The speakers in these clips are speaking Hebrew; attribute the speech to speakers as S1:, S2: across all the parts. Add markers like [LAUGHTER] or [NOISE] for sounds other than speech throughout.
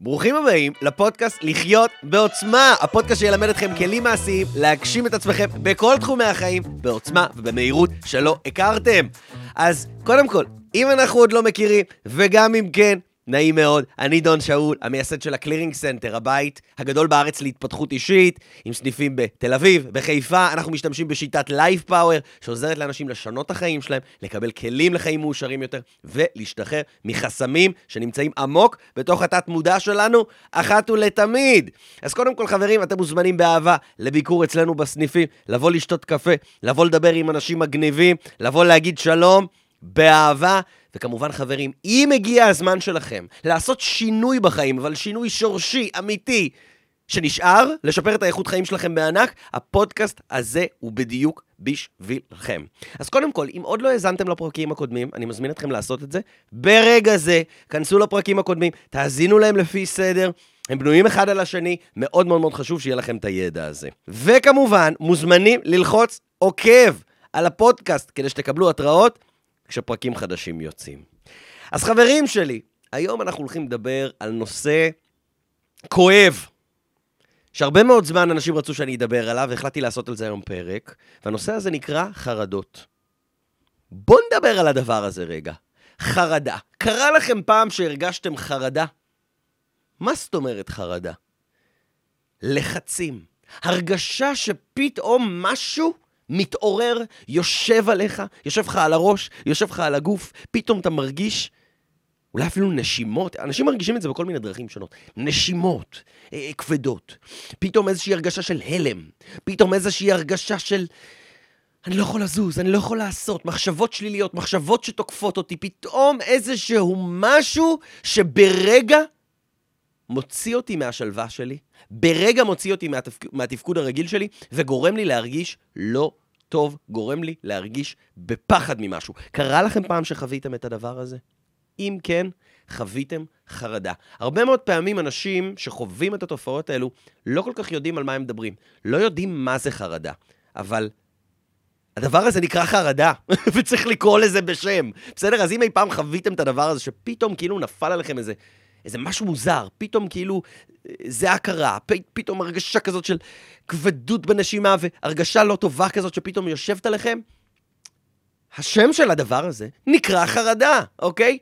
S1: ברוכים הבאים לפודקאסט לחיות בעוצמה, הפודקאסט שילמד אתכם כלים מעשיים להגשים את עצמכם בכל תחומי החיים בעוצמה ובמהירות שלא הכרתם. אז קודם כל, אם אנחנו עוד לא מכירים, וגם אם כן, נעים מאוד, אני דון שאול, המייסד של ה Clearing Center, הבית הגדול בארץ להתפתחות אישית, עם סניפים בתל אביב, בחיפה, אנחנו משתמשים בשיטת Live Power, שעוזרת לאנשים לשנות את החיים שלהם, לקבל כלים לחיים מאושרים יותר, ולהשתחרר מחסמים שנמצאים עמוק בתוך התת-מודע שלנו, אחת ולתמיד. אז קודם כל, חברים, אתם מוזמנים באהבה לביקור אצלנו בסניפים, לבוא לשתות קפה, לבוא לדבר עם אנשים מגניבים, לבוא להגיד שלום. באהבה, וכמובן חברים, אם הגיע הזמן שלכם לעשות שינוי בחיים, אבל שינוי שורשי, אמיתי, שנשאר, לשפר את האיכות חיים שלכם בענק, הפודקאסט הזה הוא בדיוק בשבילכם. אז קודם כל, אם עוד לא האזנתם לפרקים הקודמים, אני מזמין אתכם לעשות את זה. ברגע זה, כנסו לפרקים הקודמים, תאזינו להם לפי סדר. הם בנויים אחד על השני, מאוד מאוד מאוד חשוב שיהיה לכם את הידע הזה. וכמובן, מוזמנים ללחוץ עוקב על הפודקאסט כדי שתקבלו התראות כשפרקים חדשים יוצאים. אז חברים שלי, היום אנחנו הולכים לדבר על נושא כואב, שהרבה מאוד זמן אנשים רצו שאני אדבר עליו, והחלטתי לעשות על זה היום פרק, והנושא הזה נקרא חרדות. בואו נדבר על הדבר הזה רגע. חרדה. קרה לכם פעם שהרגשתם חרדה? מה זאת אומרת חרדה? לחצים. הרגשה שפתאום משהו מתעורר, יושב עליך, יושב לך על הראש, יושב לך על הגוף, פתאום אתה מרגיש, אולי אפילו נשימות, אנשים מרגישים את זה בכל מיני דרכים שונות, נשימות אה, אה, כבדות, פתאום איזושהי הרגשה של הלם, פתאום איזושהי הרגשה של... אני לא יכול לזוז, אני לא יכול לעשות, מחשבות שליליות, מחשבות שתוקפות אותי, פתאום איזשהו משהו שברגע מוציא אותי מהשלווה שלי, ברגע מוציא אותי מהתפק... מהתפקוד הרגיל שלי, וגורם לי להרגיש לא טוב, גורם לי להרגיש בפחד ממשהו. קרה לכם פעם שחוויתם את הדבר הזה? אם כן, חוויתם חרדה. הרבה מאוד פעמים אנשים שחווים את התופעות האלו לא כל כך יודעים על מה הם מדברים. לא יודעים מה זה חרדה, אבל הדבר הזה נקרא חרדה, [LAUGHS] וצריך לקרוא לזה בשם. בסדר? אז אם אי פעם חוויתם את הדבר הזה, שפתאום כאילו נפל עליכם איזה איזה משהו מוזר, פתאום כאילו זה הכרה, פ, פתאום הרגשה כזאת של כבדות בנשימה והרגשה לא טובה כזאת שפתאום יושבת עליכם. השם של הדבר הזה נקרא חרדה, אוקיי?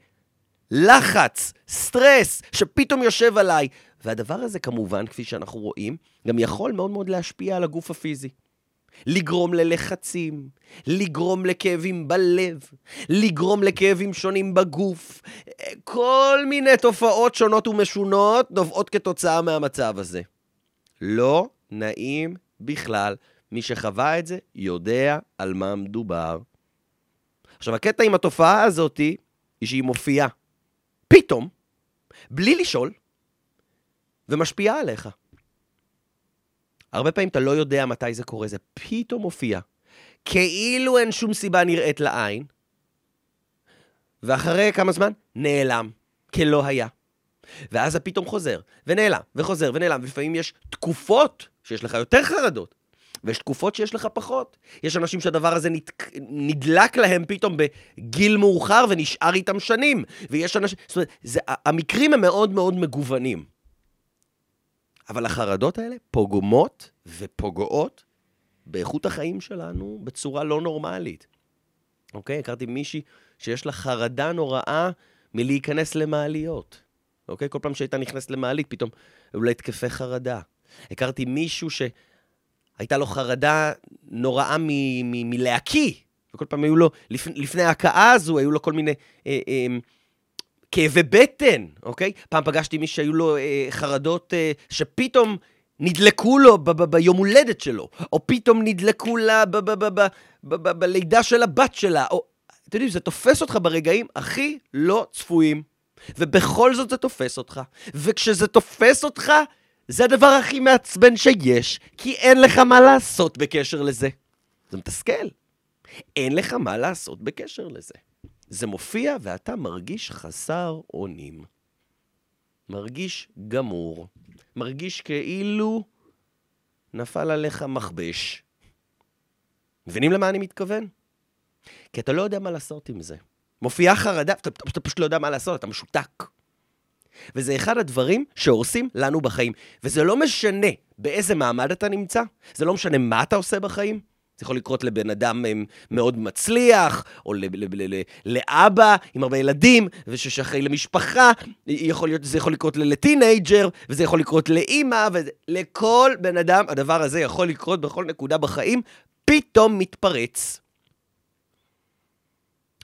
S1: לחץ, סטרס, שפתאום יושב עליי. והדבר הזה כמובן, כפי שאנחנו רואים, גם יכול מאוד מאוד להשפיע על הגוף הפיזי. לגרום ללחצים, לגרום לכאבים בלב, לגרום לכאבים שונים בגוף. כל מיני תופעות שונות ומשונות נובעות כתוצאה מהמצב הזה. לא נעים בכלל. מי שחווה את זה יודע על מה מדובר. עכשיו, הקטע עם התופעה הזאת היא שהיא מופיעה פתאום, בלי לשאול, ומשפיעה עליך. הרבה פעמים אתה לא יודע מתי זה קורה, זה פתאום מופיע. כאילו אין שום סיבה נראית לעין, ואחרי כמה זמן? נעלם, כלא היה. ואז זה פתאום חוזר, ונעלם, וחוזר, ונעלם, ולפעמים יש תקופות שיש לך יותר חרדות, ויש תקופות שיש לך פחות. יש אנשים שהדבר הזה נת... נדלק להם פתאום בגיל מאוחר ונשאר איתם שנים, ויש אנשים... זאת אומרת, זה... המקרים הם מאוד מאוד מגוונים. אבל החרדות האלה פוגמות ופוגעות באיכות החיים שלנו בצורה לא נורמלית. אוקיי? הכרתי מישהי שיש לה חרדה נוראה מלהיכנס למעליות. אוקיי? כל פעם שהייתה נכנסת למעלית, פתאום היו לה התקפי חרדה. הכרתי מישהו שהייתה לו חרדה נוראה מלהקיא, וכל פעם היו לו, לפ, לפני ההכאה הזו, היו לו כל מיני אה, אה, כאבי בטן, אוקיי? פעם פגשתי מי שהיו לו אה, חרדות אה, שפתאום נדלקו לו ב- ב- ביום הולדת שלו, או פתאום נדלקו לה ב- ב- ב- ב- ב- ב- בלידה של הבת שלה, או... אתם יודעים, זה תופס אותך ברגעים הכי לא צפויים, ובכל זאת זה תופס אותך, וכשזה תופס אותך, זה הדבר הכי מעצבן שיש, כי אין לך מה לעשות בקשר לזה. זה מתסכל. אין לך מה לעשות בקשר לזה. זה מופיע ואתה מרגיש חסר אונים. מרגיש גמור. מרגיש כאילו נפל עליך מכבש. מבינים למה אני מתכוון? כי אתה לא יודע מה לעשות עם זה. מופיעה חרדה, אתה, אתה פשוט לא יודע מה לעשות, אתה משותק. וזה אחד הדברים שהורסים לנו בחיים. וזה לא משנה באיזה מעמד אתה נמצא, זה לא משנה מה אתה עושה בחיים. זה יכול לקרות לבן אדם מאוד מצליח, או לאבא עם הרבה ילדים, וששייכי למשפחה, יכול להיות, זה יכול לקרות לטינג'ר, וזה יכול לקרות לאימא, ולכל בן אדם הדבר הזה יכול לקרות בכל נקודה בחיים, פתאום מתפרץ.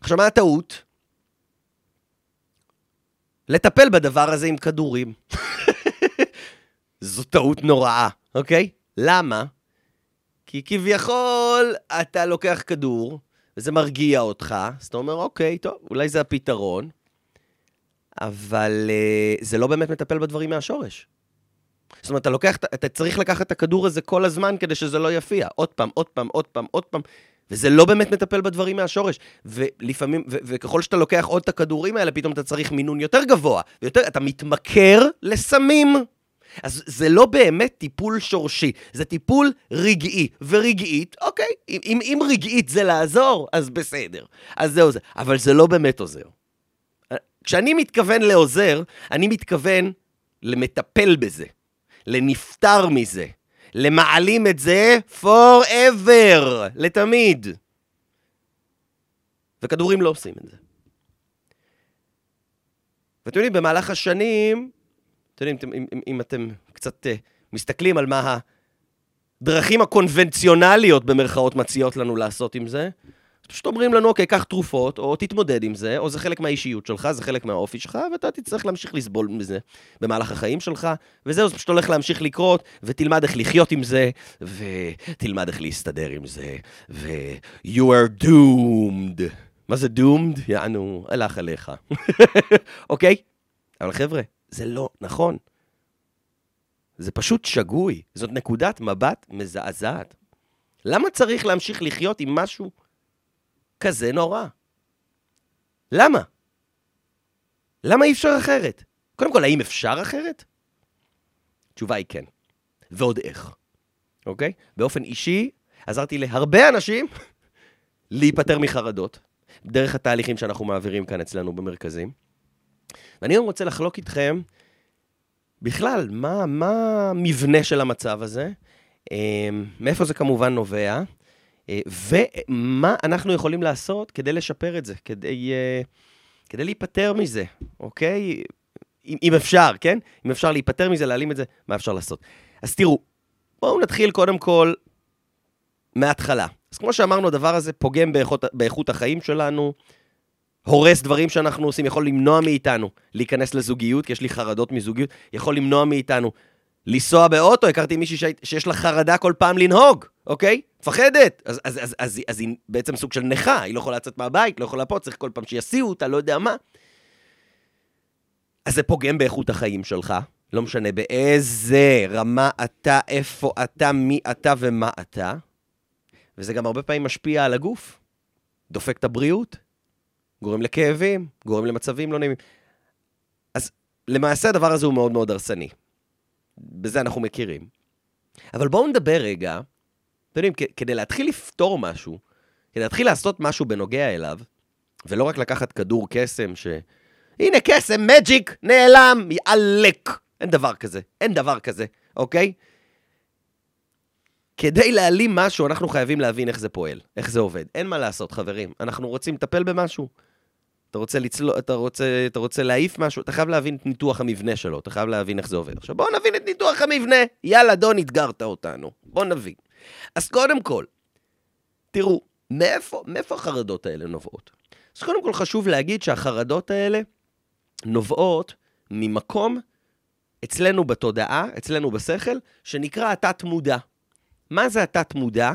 S1: עכשיו, מה הטעות? לטפל בדבר הזה עם כדורים. [LAUGHS] זו טעות נוראה, אוקיי? למה? כי כביכול אתה לוקח כדור, וזה מרגיע אותך, אז אתה אומר, אוקיי, טוב, אולי זה הפתרון, אבל uh, זה לא באמת מטפל בדברים מהשורש. זאת אומרת, אתה לוקח, אתה צריך לקחת את הכדור הזה כל הזמן כדי שזה לא יפיע. עוד פעם, עוד פעם, עוד פעם, עוד פעם. וזה לא באמת מטפל בדברים מהשורש. ולפעמים, ו- וככל שאתה לוקח עוד את הכדורים האלה, פתאום אתה צריך מינון יותר גבוה. ויותר, אתה מתמכר לסמים. אז זה לא באמת טיפול שורשי, זה טיפול רגעי. ורגעית, אוקיי, אם, אם רגעית זה לעזור, אז בסדר. אז זה. אבל זה לא באמת עוזר. כשאני מתכוון לעוזר, אני מתכוון למטפל בזה, לנפטר מזה, למעלים את זה forever, לתמיד. וכדורים לא עושים את זה. ואתם יודעים, במהלך השנים, אתם יודעים, אם, אם, אם אתם קצת uh, מסתכלים על מה הדרכים הקונבנציונליות במרכאות מציעות לנו לעשות עם זה, פשוט אומרים לנו, אוקיי, קח תרופות, או תתמודד עם זה, או זה חלק מהאישיות שלך, זה חלק מהאופי שלך, ואתה תצטרך להמשיך לסבול מזה במהלך החיים שלך, וזהו, זה פשוט הולך להמשיך לקרות, ותלמד איך לחיות עם זה, ותלמד איך להסתדר עם זה, ו- you are doomed. מה זה doomed? יענו, הלך עליך. [LAUGHS] אוקיי? אבל חבר'ה, זה לא נכון. זה פשוט שגוי. זאת נקודת מבט מזעזעת. למה צריך להמשיך לחיות עם משהו כזה נורא? למה? למה אי אפשר אחרת? קודם כל, האם אפשר אחרת? התשובה היא כן. ועוד איך, אוקיי? באופן אישי, עזרתי להרבה אנשים [LAUGHS] להיפטר מחרדות, דרך התהליכים שאנחנו מעבירים כאן אצלנו במרכזים. ואני היום רוצה לחלוק איתכם בכלל, מה, מה המבנה של המצב הזה, אמ, מאיפה זה כמובן נובע, אה, ומה אנחנו יכולים לעשות כדי לשפר את זה, כדי, אה, כדי להיפטר מזה, אוקיי? אם אפשר, כן? אם אפשר להיפטר מזה, להעלים את זה, מה אפשר לעשות? אז תראו, בואו נתחיל קודם כל מההתחלה. אז כמו שאמרנו, הדבר הזה פוגם באיכות, באיכות החיים שלנו, הורס דברים שאנחנו עושים, יכול למנוע מאיתנו להיכנס לזוגיות, כי יש לי חרדות מזוגיות, יכול למנוע מאיתנו לנסוע באוטו, הכרתי מישהי. שיש לה חרדה כל פעם לנהוג, אוקיי? מפחדת. אז, אז, אז, אז, אז היא בעצם סוג של נכה, היא לא יכולה לצאת מהבית, לא יכולה פה, צריך כל פעם שיסיעו אותה, לא יודע מה. אז זה פוגם באיכות החיים שלך, לא משנה באיזה רמה אתה, איפה אתה, מי אתה ומה אתה. וזה גם הרבה פעמים משפיע על הגוף. דופק את הבריאות, גורם לכאבים, גורם למצבים לא נעימים. אז למעשה הדבר הזה הוא מאוד מאוד הרסני. בזה אנחנו מכירים. אבל בואו נדבר רגע, אתם יודעים, כדי להתחיל לפתור משהו, כדי להתחיל לעשות משהו בנוגע אליו, ולא רק לקחת כדור קסם ש... הנה קסם, מג'יק, נעלם, יעלק. אין דבר כזה, אין דבר כזה, אוקיי? כדי להעלים משהו, אנחנו חייבים להבין איך זה פועל, איך זה עובד. אין מה לעשות, חברים. אנחנו רוצים לטפל במשהו, אתה רוצה, לצלו, אתה, רוצה, אתה רוצה להעיף משהו, אתה חייב להבין את ניתוח המבנה שלו, אתה חייב להבין איך זה עובד. עכשיו בואו נבין את ניתוח המבנה. יאללה, דון, אתגרת אותנו. בואו נבין. אז קודם כל, תראו, מאיפה, מאיפה החרדות האלה נובעות? אז קודם כל חשוב להגיד שהחרדות האלה נובעות ממקום אצלנו בתודעה, אצלנו בשכל, שנקרא התת-מודע. מה זה התת-מודע?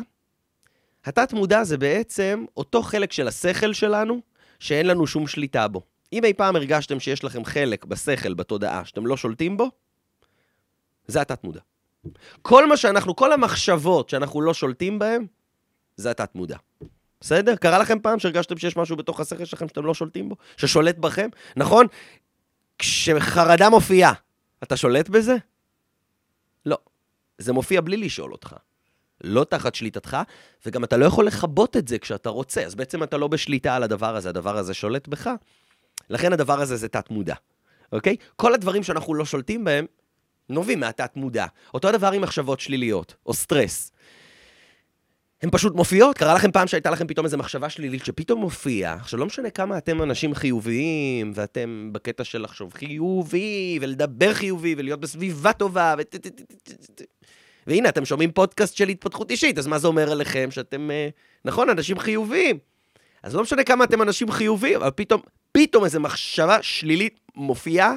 S1: התת-מודע זה בעצם אותו חלק של השכל שלנו, שאין לנו שום שליטה בו. אם אי פעם הרגשתם שיש לכם חלק בשכל, בתודעה, שאתם לא שולטים בו, זה התת-מודע. כל מה שאנחנו, כל המחשבות שאנחנו לא שולטים בהן, זה התת-מודע. בסדר? קרה לכם פעם שהרגשתם שיש משהו בתוך השכל שלכם שאתם לא שולטים בו? ששולט בכם? נכון? כשחרדה מופיעה, אתה שולט בזה? לא. זה מופיע בלי לשאול אותך. לא תחת שליטתך, וגם אתה לא יכול לכבות את זה כשאתה רוצה, אז בעצם אתה לא בשליטה על הדבר הזה, הדבר הזה שולט בך. לכן הדבר הזה זה תת-מודע, אוקיי? כל הדברים שאנחנו לא שולטים בהם, נובעים מהתת מודע. אותו הדבר עם מחשבות שליליות, או סטרס. הן פשוט מופיעות. קרה לכם פעם שהייתה לכם פתאום איזו מחשבה שלילית שפתאום מופיעה. עכשיו, לא משנה כמה אתם אנשים חיוביים, ואתם בקטע של לחשוב חיובי, ולדבר חיובי, ולהיות בסביבה טובה, ו... והנה, אתם שומעים פודקאסט של התפתחות אישית, אז מה זה אומר עליכם? שאתם, אה, נכון, אנשים חיוביים. אז לא משנה כמה אתם אנשים חיוביים, אבל פתאום, פתאום איזו מחשבה שלילית מופיעה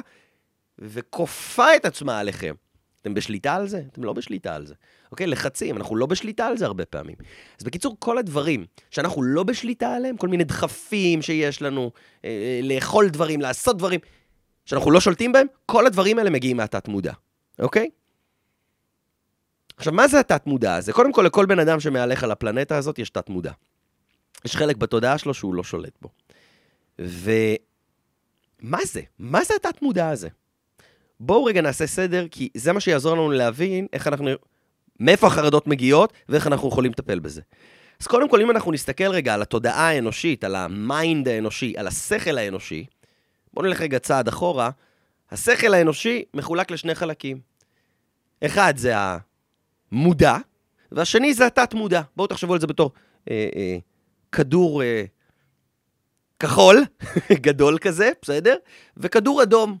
S1: וכופה את עצמה עליכם. אתם בשליטה על זה? אתם לא בשליטה על זה. אוקיי? לחצים, אנחנו לא בשליטה על זה הרבה פעמים. אז בקיצור, כל הדברים שאנחנו לא בשליטה עליהם, כל מיני דחפים שיש לנו, אה, אה לאכול דברים, לעשות דברים, שאנחנו לא שולטים בהם, כל הדברים האלה מגיעים מהתת-מודע, אוקיי? עכשיו, מה זה התת-מודע הזה? קודם כל, לכל בן אדם שמהלך על הפלנטה הזאת יש תת-מודע. יש חלק בתודעה שלו שהוא לא שולט בו. ומה זה? מה זה התת-מודע הזה? בואו רגע נעשה סדר, כי זה מה שיעזור לנו להבין איך אנחנו... מאיפה החרדות מגיעות ואיך אנחנו יכולים לטפל בזה. אז קודם כל, אם אנחנו נסתכל רגע על התודעה האנושית, על ה mind האנושי, על השכל האנושי, בואו נלך רגע צעד אחורה. השכל האנושי מחולק לשני חלקים. אחד זה המודע, והשני זה התת-מודע. בואו תחשבו על זה בתור אה, אה, כדור אה, כחול, [LAUGHS] גדול כזה, בסדר? וכדור אדום.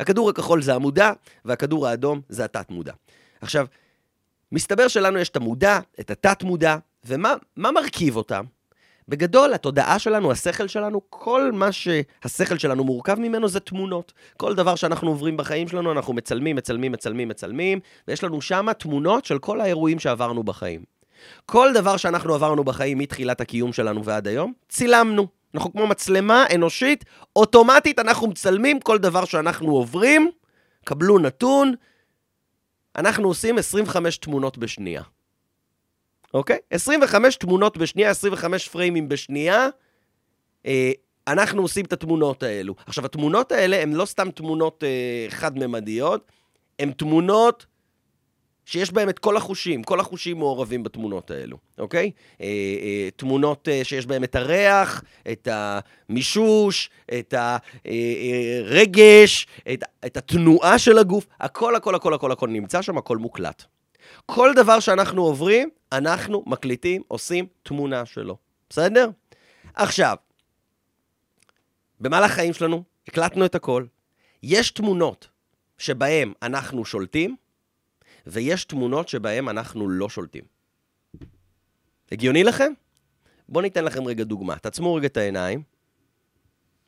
S1: הכדור הכחול זה המודע, והכדור האדום זה התת-מודע. עכשיו, מסתבר שלנו יש את המודע, את התת-מודע, ומה מרכיב אותם? בגדול, התודעה שלנו, השכל שלנו, כל מה שהשכל שלנו מורכב ממנו זה תמונות. כל דבר שאנחנו עוברים בחיים שלנו, אנחנו מצלמים, מצלמים, מצלמים, מצלמים, ויש לנו שם תמונות של כל האירועים שעברנו בחיים. כל דבר שאנחנו עברנו בחיים מתחילת הקיום שלנו ועד היום, צילמנו. אנחנו כמו מצלמה אנושית, אוטומטית אנחנו מצלמים כל דבר שאנחנו עוברים, קבלו נתון, אנחנו עושים 25 תמונות בשנייה. אוקיי? 25 תמונות בשנייה, 25 פריימים בשנייה, אה, אנחנו עושים את התמונות האלו. עכשיו, התמונות האלה הן לא סתם תמונות אה, חד-ממדיות, הן תמונות שיש בהם את כל החושים, כל החושים מעורבים בתמונות האלו, אוקיי? אה, אה, תמונות אה, שיש בהם את הריח, את המישוש, את הרגש, אה, את, את התנועה של הגוף, הכל, הכל, הכל, הכל, הכל נמצא שם, הכל מוקלט. כל דבר שאנחנו עוברים, אנחנו מקליטים, עושים תמונה שלו, בסדר? עכשיו, במהלך החיים שלנו הקלטנו את הכל. יש תמונות שבהן אנחנו שולטים, ויש תמונות שבהן אנחנו לא שולטים. הגיוני לכם? בואו ניתן לכם רגע דוגמה. תעצמו רגע את העיניים.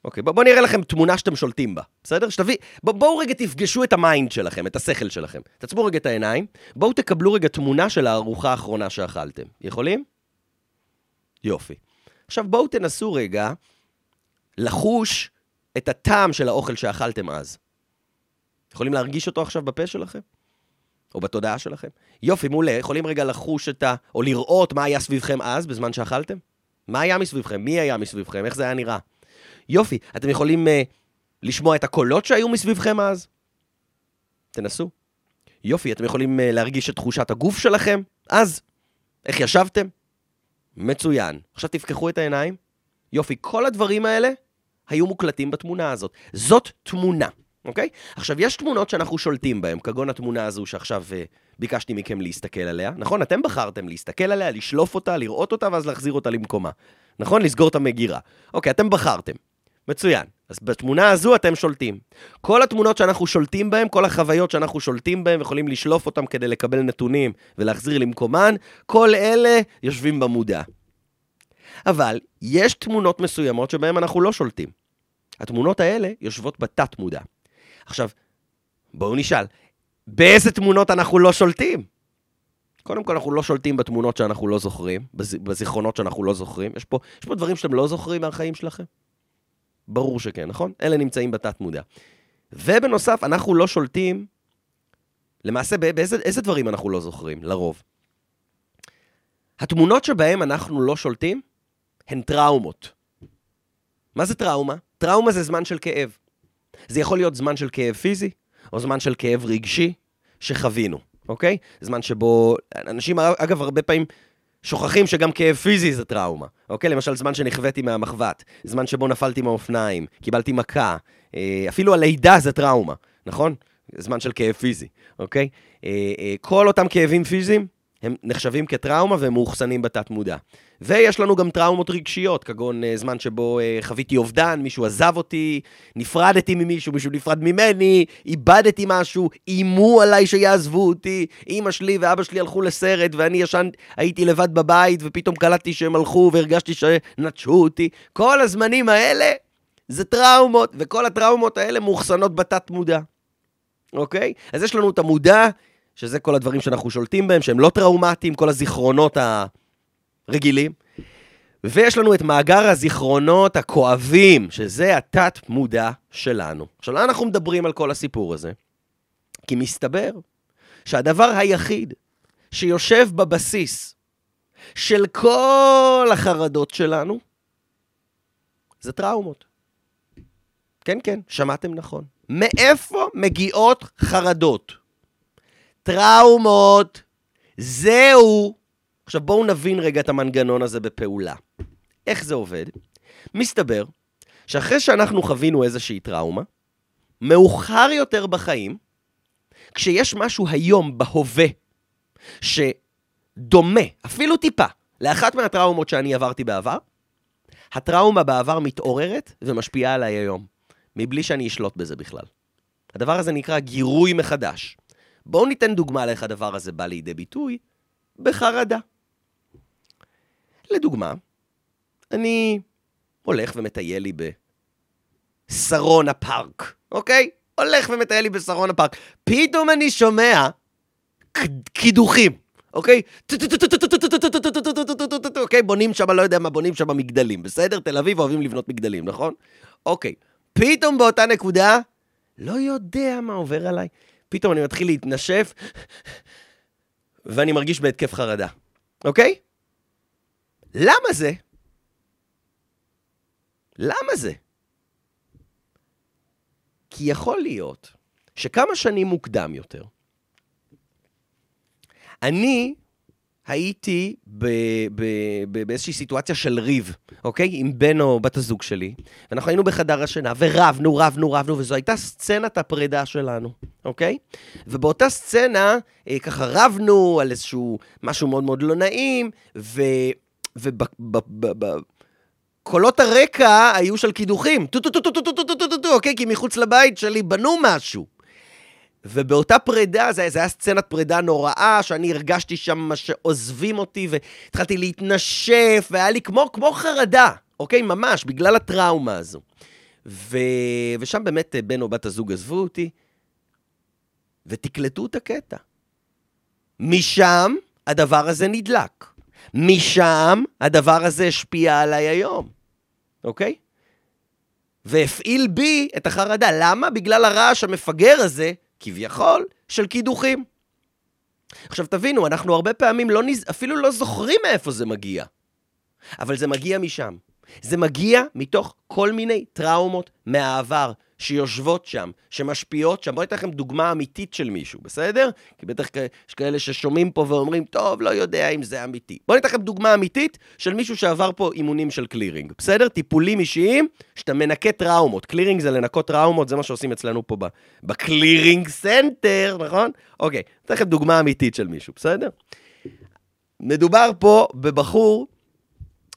S1: אוקיי, בואו בוא נראה לכם תמונה שאתם שולטים בה, בסדר? שתביא... בואו בוא רגע תפגשו את ה mind שלכם, את השכל שלכם. תעצמו רגע את העיניים, בואו תקבלו רגע תמונה של הארוחה האחרונה שאכלתם. יכולים? יופי. עכשיו בואו תנסו רגע לחוש את הטעם של האוכל שאכלתם אז. יכולים להרגיש אותו עכשיו בפה שלכם? או בתודעה שלכם? יופי, מעולה. יכולים רגע לחוש את ה... או לראות מה היה סביבכם אז, בזמן שאכלתם? מה היה מסביבכם? מי היה מסביבכם? איך זה היה נראה? יופי, אתם יכולים uh, לשמוע את הקולות שהיו מסביבכם אז? תנסו. יופי, אתם יכולים uh, להרגיש את תחושת הגוף שלכם אז? איך ישבתם? מצוין. עכשיו תפקחו את העיניים. יופי, כל הדברים האלה היו מוקלטים בתמונה הזאת. זאת תמונה. אוקיי? עכשיו, יש תמונות שאנחנו שולטים בהן, כגון התמונה הזו שעכשיו uh, ביקשתי מכם להסתכל עליה, נכון? אתם בחרתם להסתכל עליה, לשלוף אותה, לראות אותה, ואז להחזיר אותה למקומה. נכון? לסגור את המגירה. אוקיי, אתם בחרתם. מצוין. אז בתמונה הזו אתם שולטים. כל התמונות שאנחנו שולטים בהן, כל החוויות שאנחנו שולטים בהן, יכולים לשלוף אותן כדי לקבל נתונים ולהחזיר למקומן, כל אלה יושבים במודע. אבל יש תמונות מסוימות שבהן אנחנו לא שולטים. התמונות האלה יושבות בתת-מודע. עכשיו, בואו נשאל, באיזה תמונות אנחנו לא שולטים? קודם כל, אנחנו לא שולטים בתמונות שאנחנו לא זוכרים, בזיכרונות שאנחנו לא זוכרים. יש פה, יש פה דברים שאתם לא זוכרים מהחיים שלכם? ברור שכן, נכון? אלה נמצאים בתת-מודע. ובנוסף, אנחנו לא שולטים, למעשה, באיזה דברים אנחנו לא זוכרים, לרוב? התמונות שבהן אנחנו לא שולטים הן טראומות. מה זה טראומה? טראומה זה זמן של כאב. זה יכול להיות זמן של כאב פיזי, או זמן של כאב רגשי שחווינו, אוקיי? זמן שבו, אנשים, אגב, הרבה פעמים שוכחים שגם כאב פיזי זה טראומה, אוקיי? למשל, זמן שנכוויתי מהמחבת, זמן שבו נפלתי מהאופניים, קיבלתי מכה, אה, אפילו הלידה זה טראומה, נכון? זמן של כאב פיזי, אוקיי? אה, אה, כל אותם כאבים פיזיים, הם נחשבים כטראומה והם מאוחסנים בתת-מודע. ויש לנו גם טראומות רגשיות, כגון uh, זמן שבו uh, חוויתי אובדן, מישהו עזב אותי, נפרדתי ממישהו, מישהו נפרד ממני, איבדתי משהו, איימו עליי שיעזבו אותי, אימא שלי ואבא שלי הלכו לסרט ואני ישן, הייתי לבד בבית ופתאום קלטתי שהם הלכו והרגשתי שנטשו אותי. כל הזמנים האלה זה טראומות, וכל הטראומות האלה מאוחסנות בתת-מודע, אוקיי? אז יש לנו את המודע, שזה כל הדברים שאנחנו שולטים בהם, שהם לא טראומטיים, כל הזיכרונות הרגילים. ויש לנו את מאגר הזיכרונות הכואבים, שזה התת-מודע שלנו. עכשיו, למה אנחנו מדברים על כל הסיפור הזה? כי מסתבר שהדבר היחיד שיושב בבסיס של כל החרדות שלנו, זה טראומות. כן, כן, שמעתם נכון. מאיפה מגיעות חרדות? טראומות. זהו. עכשיו בואו נבין רגע את המנגנון הזה בפעולה. איך זה עובד? מסתבר שאחרי שאנחנו חווינו איזושהי טראומה, מאוחר יותר בחיים, כשיש משהו היום, בהווה, שדומה, אפילו טיפה, לאחת מהטראומות שאני עברתי בעבר, הטראומה בעבר מתעוררת ומשפיעה עליי היום, מבלי שאני אשלוט בזה בכלל. הדבר הזה נקרא גירוי מחדש. בואו ניתן דוגמה לאיך הדבר הזה בא לידי ביטוי בחרדה. לדוגמה, אני הולך ומטייל לי בשרון הפארק, אוקיי? הולך ומטייל לי בשרון הפארק. פתאום אני שומע קידוחים, אוקיי? אוקיי, בונים שם, לא יודע מה, בונים שם מגדלים, בסדר? תל אביב אוהבים לבנות מגדלים, נכון? אוקיי. פתאום באותה נקודה, לא יודע מה עובר עליי. פתאום אני מתחיל להתנשף, ואני מרגיש בהתקף חרדה, אוקיי? למה זה? למה זה? כי יכול להיות שכמה שנים מוקדם יותר, אני הייתי ב- ב- ב- באיזושהי סיטואציה של ריב, אוקיי? עם בן או בת הזוג שלי, ואנחנו היינו בחדר השינה, ורבנו, רבנו, רבנו, וזו הייתה סצנת הפרידה שלנו, אוקיי? ובאותה סצנה, אה, ככה רבנו על איזשהו משהו מאוד מאוד לא נעים, ו... ובקולות הרקע היו של קידוחים, טו טו טו טו טו טו טו טו טו טו, אוקיי? כי מחוץ לבית שלי בנו משהו. ובאותה פרידה, זה היה סצנת פרידה נוראה, שאני הרגשתי שם שעוזבים אותי, והתחלתי להתנשף, והיה לי כמו, כמו חרדה, אוקיי? ממש, בגלל הטראומה הזו. ו... ושם באמת בן או בת הזוג עזבו אותי, ותקלטו את הקטע. משם הדבר הזה נדלק. משם הדבר הזה השפיע עליי היום, אוקיי? והפעיל בי את החרדה. למה? בגלל הרעש המפגר הזה כביכול, של קידוחים. עכשיו תבינו, אנחנו הרבה פעמים לא נז... אפילו לא זוכרים מאיפה זה מגיע, אבל זה מגיע משם. זה מגיע מתוך כל מיני טראומות מהעבר שיושבות שם, שמשפיעות שם. בואו ניתן לכם דוגמה אמיתית של מישהו, בסדר? כי בטח יש כאלה ששומעים פה ואומרים, טוב, לא יודע אם זה אמיתי. בואו ניתן לכם דוגמה אמיתית של מישהו שעבר פה אימונים של clearing, בסדר? טיפולים אישיים, שאתה מנקה טראומות. clearing זה לנקות טראומות, זה מה שעושים אצלנו פה ב Clearing Center, נכון? אוקיי, ניתן לכם דוגמה אמיתית של מישהו, בסדר? מדובר פה בבחור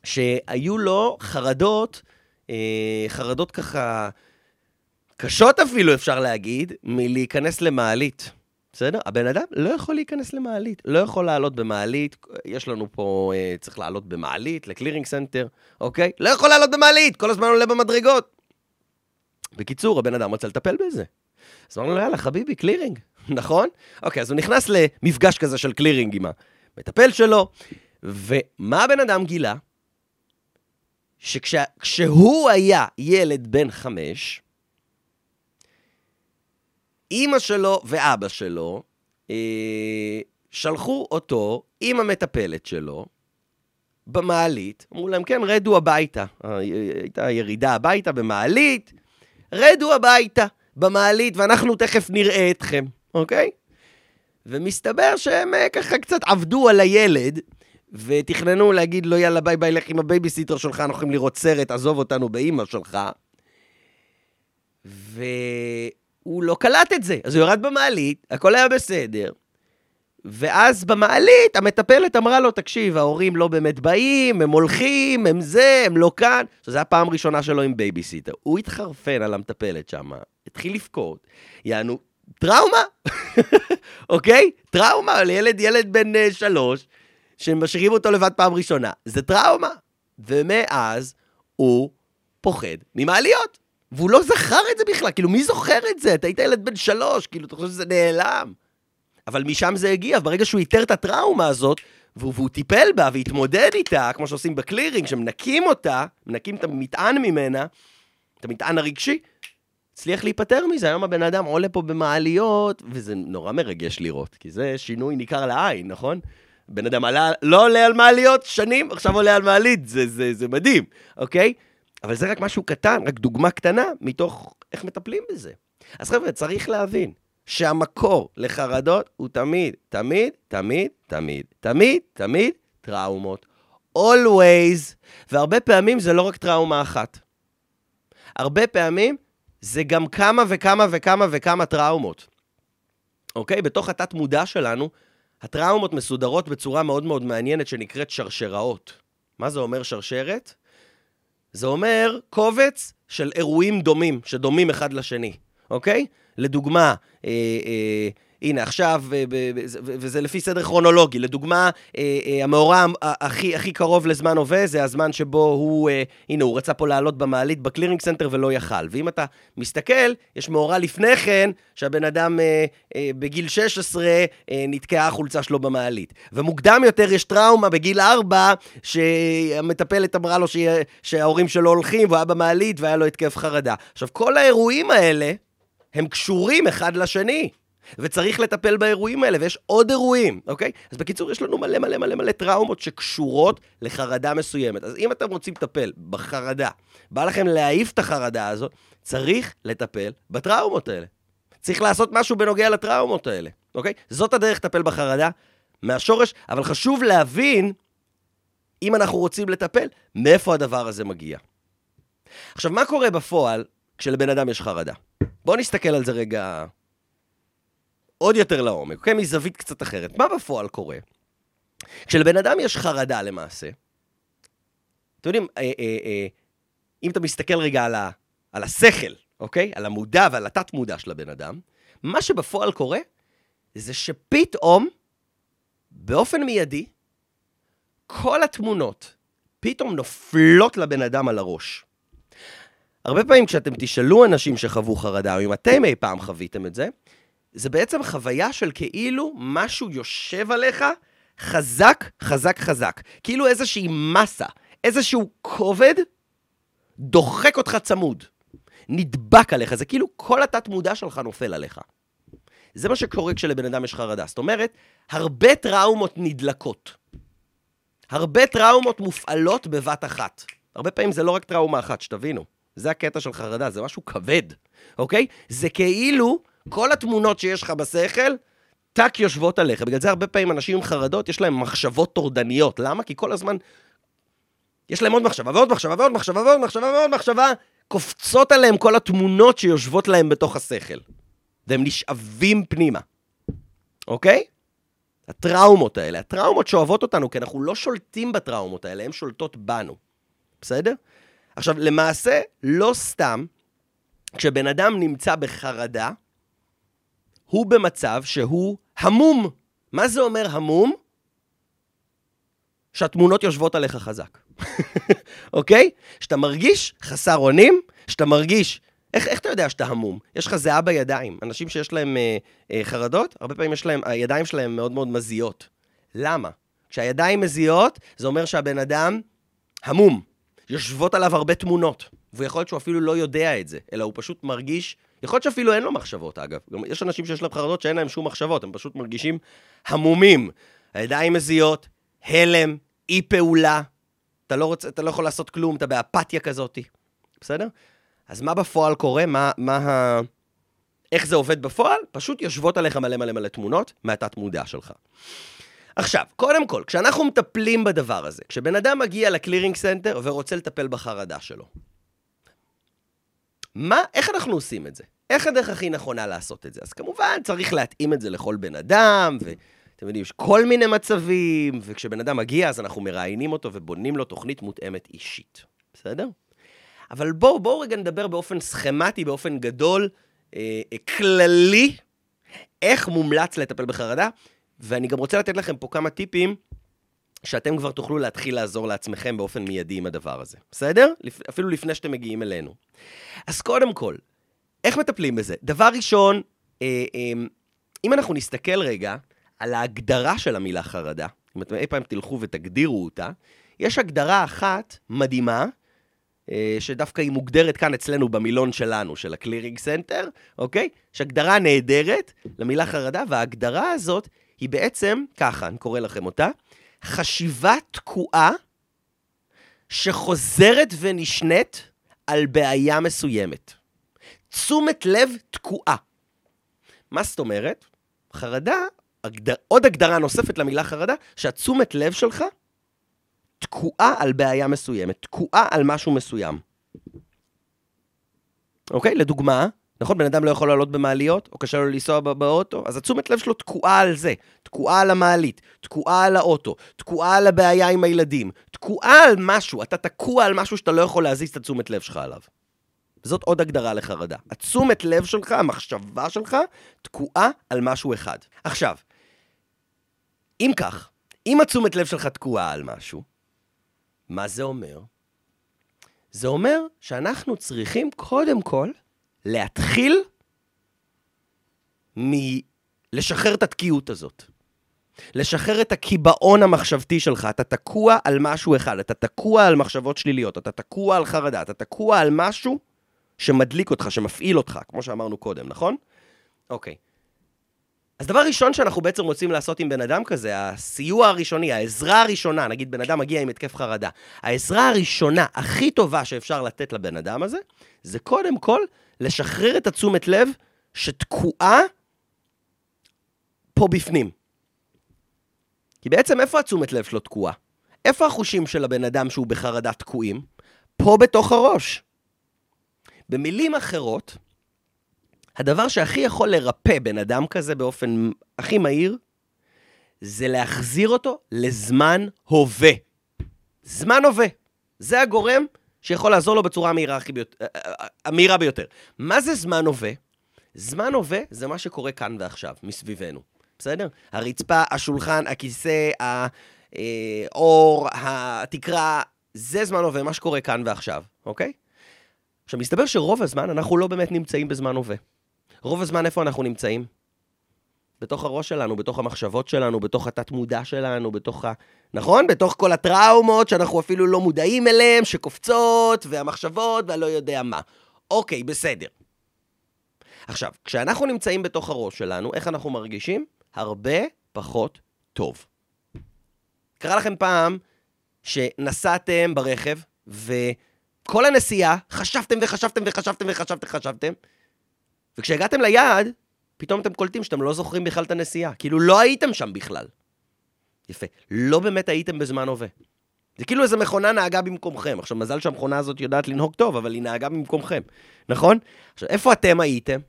S1: שהיו לו חרדות, אה, חרדות ככה קשות אפילו, אפשר להגיד, מלהיכנס למעלית. בסדר? הבן אדם לא יכול להיכנס למעלית, לא יכול לעלות במעלית, יש לנו פה, אה, צריך לעלות במעלית, ל Clearing Center, אוקיי? לא יכול לעלות במעלית, כל הזמן עולה במדרגות. בקיצור, הבן אדם רוצה לטפל בזה. אז אמרנו לו, יאללה, חביבי, clearing, [LAUGHS] נכון? אוקיי, אז הוא נכנס למפגש כזה של קלירינג עם המטפל שלו, ומה הבן אדם גילה? שכשהוא היה ילד בן חמש, אימא שלו ואבא שלו אה, שלחו אותו עם המטפלת שלו במעלית, אמרו להם, כן, רדו הביתה. אה, הייתה ירידה הביתה במעלית, רדו הביתה במעלית, ואנחנו תכף נראה אתכם, אוקיי? ומסתבר שהם אה, ככה קצת עבדו על הילד, ותכננו להגיד לו, יאללה, ביי ביי, לך עם הבייביסיטר שלך, אנחנו הולכים לראות סרט, עזוב אותנו באימא שלך. והוא לא קלט את זה. אז הוא ירד במעלית, הכל היה בסדר. ואז במעלית המטפלת אמרה לו, תקשיב, ההורים לא באמת באים, הם הולכים, הם זה, הם לא כאן. זו הייתה הפעם הראשונה שלו עם בייביסיטר. הוא התחרפן על המטפלת שם, התחיל לבכות. יענו, טראומה, [LAUGHS] אוקיי? טראומה לילד, ילד בן uh, שלוש, שמשאירים אותו לבד פעם ראשונה. זה טראומה. ומאז הוא פוחד ממעליות. והוא לא זכר את זה בכלל, כאילו, מי זוכר את זה? אתה היית ילד בן שלוש, כאילו, אתה חושב שזה נעלם. אבל משם זה הגיע, ברגע שהוא איתר את הטראומה הזאת, והוא, והוא טיפל בה והתמודד איתה, כמו שעושים בקלירינג, שמנקים אותה, מנקים את המטען ממנה, את המטען הרגשי, הצליח להיפטר מזה. היום הבן אדם עולה פה במעליות, וזה נורא מרגש לראות, כי זה שינוי ניכר לעין, נכון? בן אדם עלה, לא עולה על מעליות שנים, עכשיו עולה על מעלית, זה, זה, זה מדהים, אוקיי? אבל זה רק משהו קטן, רק דוגמה קטנה מתוך איך מטפלים בזה. אז חבר'ה, צריך להבין שהמקור לחרדות הוא תמיד, תמיד, תמיד, תמיד, תמיד, תמיד טראומות. always. והרבה פעמים זה לא רק טראומה אחת. הרבה פעמים זה גם כמה וכמה וכמה וכמה טראומות. אוקיי? בתוך התת-מודע שלנו, הטראומות מסודרות בצורה מאוד מאוד מעניינת שנקראת שרשראות. מה זה אומר שרשרת? זה אומר קובץ של אירועים דומים, שדומים אחד לשני, אוקיי? לדוגמה, אה, אה, הנה עכשיו, אה, וזה לפי סדר כרונולוגי, לדוגמה, אה, אה, המאורע הכי, הכי קרוב לזמן הווה זה הזמן שבו הוא, הנה, הוא רצה פה לעלות במעלית ב Clearing Center ולא יכל. ואם אתה מסתכל, יש מאורע לפני כן, שהבן אדם בגיל 16 נתקעה החולצה שלו במעלית. ומוקדם יותר יש טראומה בגיל 4, שהמטפלת אמרה לו שההורים שלו הולכים, והוא היה במעלית והיה לו התקף חרדה. עכשיו, כל האירועים האלה, הם קשורים אחד לשני. וצריך לטפל באירועים האלה, ויש עוד אירועים, אוקיי? אז בקיצור, יש לנו מלא מלא מלא מלא טראומות שקשורות לחרדה מסוימת. אז אם אתם רוצים לטפל בחרדה, בא לכם להעיף את החרדה הזאת, צריך לטפל בטראומות האלה. צריך לעשות משהו בנוגע לטראומות האלה, אוקיי? זאת הדרך לטפל בחרדה מהשורש, אבל חשוב להבין, אם אנחנו רוצים לטפל, מאיפה הדבר הזה מגיע. עכשיו, מה קורה בפועל כשלבן אדם יש חרדה? בואו נסתכל על זה רגע עוד יותר לעומק, אוקיי? מזווית קצת אחרת. מה בפועל קורה? כשלבן אדם יש חרדה למעשה, אתם יודעים, אה, אה, אה, אם אתה מסתכל רגע על, ה, על השכל, אוקיי? על המודע ועל התת-מודע של הבן אדם, מה שבפועל קורה זה שפתאום, באופן מיידי, כל התמונות פתאום נופלות לבן אדם על הראש. הרבה פעמים כשאתם תשאלו אנשים שחוו חרדה, או אם אתם אי פעם חוויתם את זה, זה בעצם חוויה של כאילו משהו יושב עליך חזק, חזק, חזק. כאילו איזושהי מסה, איזשהו כובד, דוחק אותך צמוד. נדבק עליך, זה כאילו כל התת-מודע שלך נופל עליך. זה מה שקורה כשלבן אדם יש חרדה. זאת אומרת, הרבה טראומות נדלקות. הרבה טראומות מופעלות בבת אחת. הרבה פעמים זה לא רק טראומה אחת, שתבינו. זה הקטע של חרדה, זה משהו כבד, אוקיי? זה כאילו כל התמונות שיש לך בשכל, טאק יושבות עליך. בגלל זה הרבה פעמים אנשים עם חרדות, יש להם מחשבות טורדניות. למה? כי כל הזמן יש להם עוד מחשבה ועוד מחשבה ועוד מחשבה ועוד מחשבה ועוד מחשבה, קופצות עליהם כל התמונות שיושבות להם בתוך השכל. והם נשאבים פנימה, אוקיי? הטראומות האלה, הטראומות שאוהבות אותנו, כי אנחנו לא שולטים בטראומות האלה, הן שולטות בנו, בסדר? עכשיו, למעשה, לא סתם, כשבן אדם נמצא בחרדה, הוא במצב שהוא המום. מה זה אומר המום? שהתמונות יושבות עליך חזק, [LAUGHS] אוקיי? שאתה מרגיש חסר אונים, שאתה מרגיש... איך, איך אתה יודע שאתה המום? יש לך זיעה בידיים. אנשים שיש להם אה, אה, חרדות, הרבה פעמים יש להם, הידיים שלהם מאוד מאוד מזיעות. למה? כשהידיים מזיעות, זה אומר שהבן אדם המום. יושבות עליו הרבה תמונות, ויכול להיות שהוא אפילו לא יודע את זה, אלא הוא פשוט מרגיש יכול להיות שאפילו אין לו מחשבות, אגב. יש אנשים שיש להם חרדות שאין להם שום מחשבות, הם פשוט מרגישים המומים. הידיים מזיעות, הלם, אי פעולה. אתה לא, רוצה, אתה לא יכול לעשות כלום, אתה באפתיה כזאת, בסדר? אז מה בפועל קורה? מה, מה ה... איך זה עובד בפועל? פשוט יושבות עליך מלא מלא מלא תמונות מהתת-מודע שלך. עכשיו, קודם כל, כשאנחנו מטפלים בדבר הזה, כשבן אדם מגיע ל Clearing Center ורוצה לטפל בחרדה שלו, מה, איך אנחנו עושים את זה? איך הדרך הכי נכונה לעשות את זה? אז כמובן, צריך להתאים את זה לכל בן אדם, ואתם יודעים, יש כל מיני מצבים, וכשבן אדם מגיע, אז אנחנו מראיינים אותו ובונים לו תוכנית מותאמת אישית, בסדר? אבל בואו, בואו רגע נדבר באופן סכמטי, באופן גדול, אה, אה, כללי, איך מומלץ לטפל בחרדה, ואני גם רוצה לתת לכם פה כמה טיפים שאתם כבר תוכלו להתחיל לעזור לעצמכם באופן מיידי עם הדבר הזה, בסדר? אפילו לפני שאתם מגיעים אלינו. אז קודם כל, איך מטפלים בזה? דבר ראשון, אה, אה, אם אנחנו נסתכל רגע על ההגדרה של המילה חרדה, אם אתם אי פעם תלכו ותגדירו אותה, יש הגדרה אחת מדהימה, אה, שדווקא היא מוגדרת כאן אצלנו במילון שלנו, של ה Clearing Center, אוקיי? יש הגדרה נהדרת למילה חרדה, וההגדרה הזאת היא בעצם, ככה, אני קורא לכם אותה, חשיבה תקועה שחוזרת ונשנית על בעיה מסוימת. תשומת לב תקועה. מה זאת אומרת? חרדה, הגד... עוד הגדרה נוספת למילה חרדה, שהתשומת לב שלך תקועה על בעיה מסוימת, תקועה על משהו מסוים. אוקיי? לדוגמה, נכון? בן אדם לא יכול לעלות במעליות, או קשה לו לנסוע באוטו, אז התשומת לב שלו תקועה על זה. תקועה על המעלית, תקועה על האוטו, תקועה על הבעיה עם הילדים, תקועה על משהו, אתה תקוע על משהו שאתה לא יכול להזיז את התשומת לב שלך עליו. זאת עוד הגדרה לחרדה. התשומת לב שלך, המחשבה שלך, תקועה על משהו אחד. עכשיו, אם כך, אם התשומת לב שלך תקועה על משהו, מה זה אומר? זה אומר שאנחנו צריכים קודם כל להתחיל מלשחרר את התקיעות הזאת. לשחרר את הקיבעון המחשבתי שלך. אתה תקוע על משהו אחד, אתה תקוע על מחשבות שליליות, אתה תקוע על חרדה, אתה תקוע על משהו שמדליק אותך, שמפעיל אותך, כמו שאמרנו קודם, נכון? אוקיי. אז דבר ראשון שאנחנו בעצם רוצים לעשות עם בן אדם כזה, הסיוע הראשוני, העזרה הראשונה, נגיד בן אדם מגיע עם התקף חרדה, העזרה הראשונה הכי טובה שאפשר לתת לבן אדם הזה, זה קודם כל לשחרר את התשומת לב שתקועה פה בפנים. כי בעצם איפה התשומת לב שלו תקועה? איפה החושים של הבן אדם שהוא בחרדה תקועים? פה בתוך הראש. במילים אחרות, הדבר שהכי יכול לרפא בן אדם כזה באופן הכי מהיר, זה להחזיר אותו לזמן הווה. זמן הווה. זה הגורם שיכול לעזור לו בצורה המהירה, ביות... אה, אה, אה, המהירה ביותר. מה זה זמן הווה? זמן הווה זה מה שקורה כאן ועכשיו, מסביבנו. בסדר? הרצפה, השולחן, הכיסא, האור, התקרה, זה זמן הווה, מה שקורה כאן ועכשיו, אוקיי? עכשיו, מסתבר שרוב הזמן אנחנו לא באמת נמצאים בזמן הווה. רוב הזמן איפה אנחנו נמצאים? בתוך הראש שלנו, בתוך המחשבות שלנו, בתוך התת-מודע שלנו, בתוך ה... נכון? בתוך כל הטראומות שאנחנו אפילו לא מודעים אליהן, שקופצות, והמחשבות, והלא יודע מה. אוקיי, בסדר. עכשיו, כשאנחנו נמצאים בתוך הראש שלנו, איך אנחנו מרגישים? הרבה פחות טוב. קרה לכם פעם שנסעתם ברכב, וכל הנסיעה חשבתם וחשבתם וחשבתם וחשבתם וחשבתם, וכשהגעתם ליעד, פתאום אתם קולטים שאתם לא זוכרים בכלל את הנסיעה. כאילו לא הייתם שם בכלל. יפה. לא באמת הייתם בזמן הווה. זה כאילו איזה מכונה נהגה במקומכם. עכשיו, מזל שהמכונה הזאת יודעת לנהוג טוב, אבל היא נהגה במקומכם, נכון? עכשיו, איפה אתם הייתם?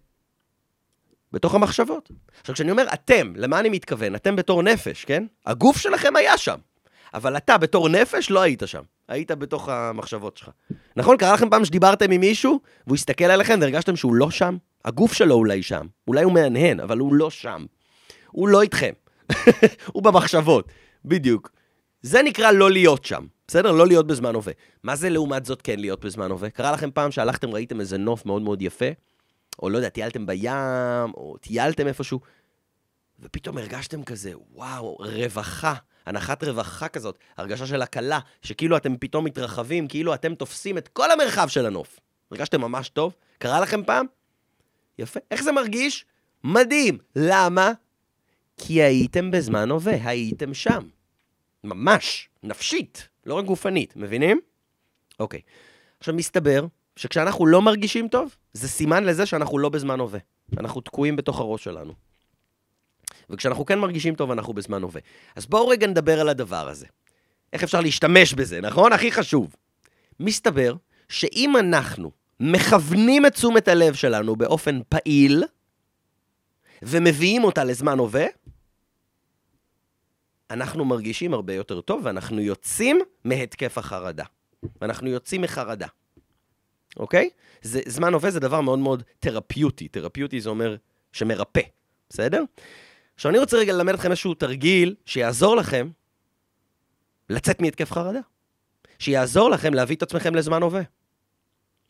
S1: בתוך המחשבות. עכשיו, כשאני אומר אתם, למה אני מתכוון? אתם בתור נפש, כן? הגוף שלכם היה שם. אבל אתה בתור נפש לא היית שם. היית בתוך המחשבות שלך. נכון? קרה לכם פעם שדיברתם עם מישהו, והוא הסתכל עליכם והרגשתם שהוא לא שם? הגוף שלו אולי שם. אולי הוא מהנהן, אבל הוא לא שם. הוא לא איתכם. [LAUGHS] הוא במחשבות. בדיוק. זה נקרא לא להיות שם. בסדר? לא להיות בזמן הווה. מה זה לעומת זאת כן להיות בזמן הווה? קרה לכם פעם שהלכתם, ראיתם איזה נוף מאוד מאוד יפה, או לא יודע, טיילתם בים, או טיילתם איפשהו, ופתאום הרגשתם כזה, וואו, רווחה. הנחת רווחה כזאת, הרגשה של הקלה, שכאילו אתם פתאום מתרחבים, כאילו אתם תופסים את כל המרחב של הנוף. הרגשתם ממש טוב? קרה לכם פעם? יפה. איך זה מרגיש? מדהים. למה? כי הייתם בזמן הווה, הייתם שם. ממש, נפשית, לא רק גופנית, מבינים? אוקיי. עכשיו, מסתבר שכשאנחנו לא מרגישים טוב, זה סימן לזה שאנחנו לא בזמן הווה. אנחנו תקועים בתוך הראש שלנו. וכשאנחנו כן מרגישים טוב, אנחנו בזמן הווה. אז בואו רגע נדבר על הדבר הזה. איך אפשר להשתמש בזה, נכון? הכי חשוב. מסתבר שאם אנחנו מכוונים את תשומת הלב שלנו באופן פעיל, ומביאים אותה לזמן הווה, אנחנו מרגישים הרבה יותר טוב, ואנחנו יוצאים מהתקף החרדה. ואנחנו יוצאים מחרדה, אוקיי? זה, זמן הווה זה דבר מאוד מאוד תרפיוטי. תרפיוטי זה אומר שמרפא, בסדר? עכשיו, אני רוצה רגע ללמד אתכם איזשהו תרגיל שיעזור לכם לצאת מהתקף חרדה. שיעזור לכם להביא את עצמכם לזמן הווה.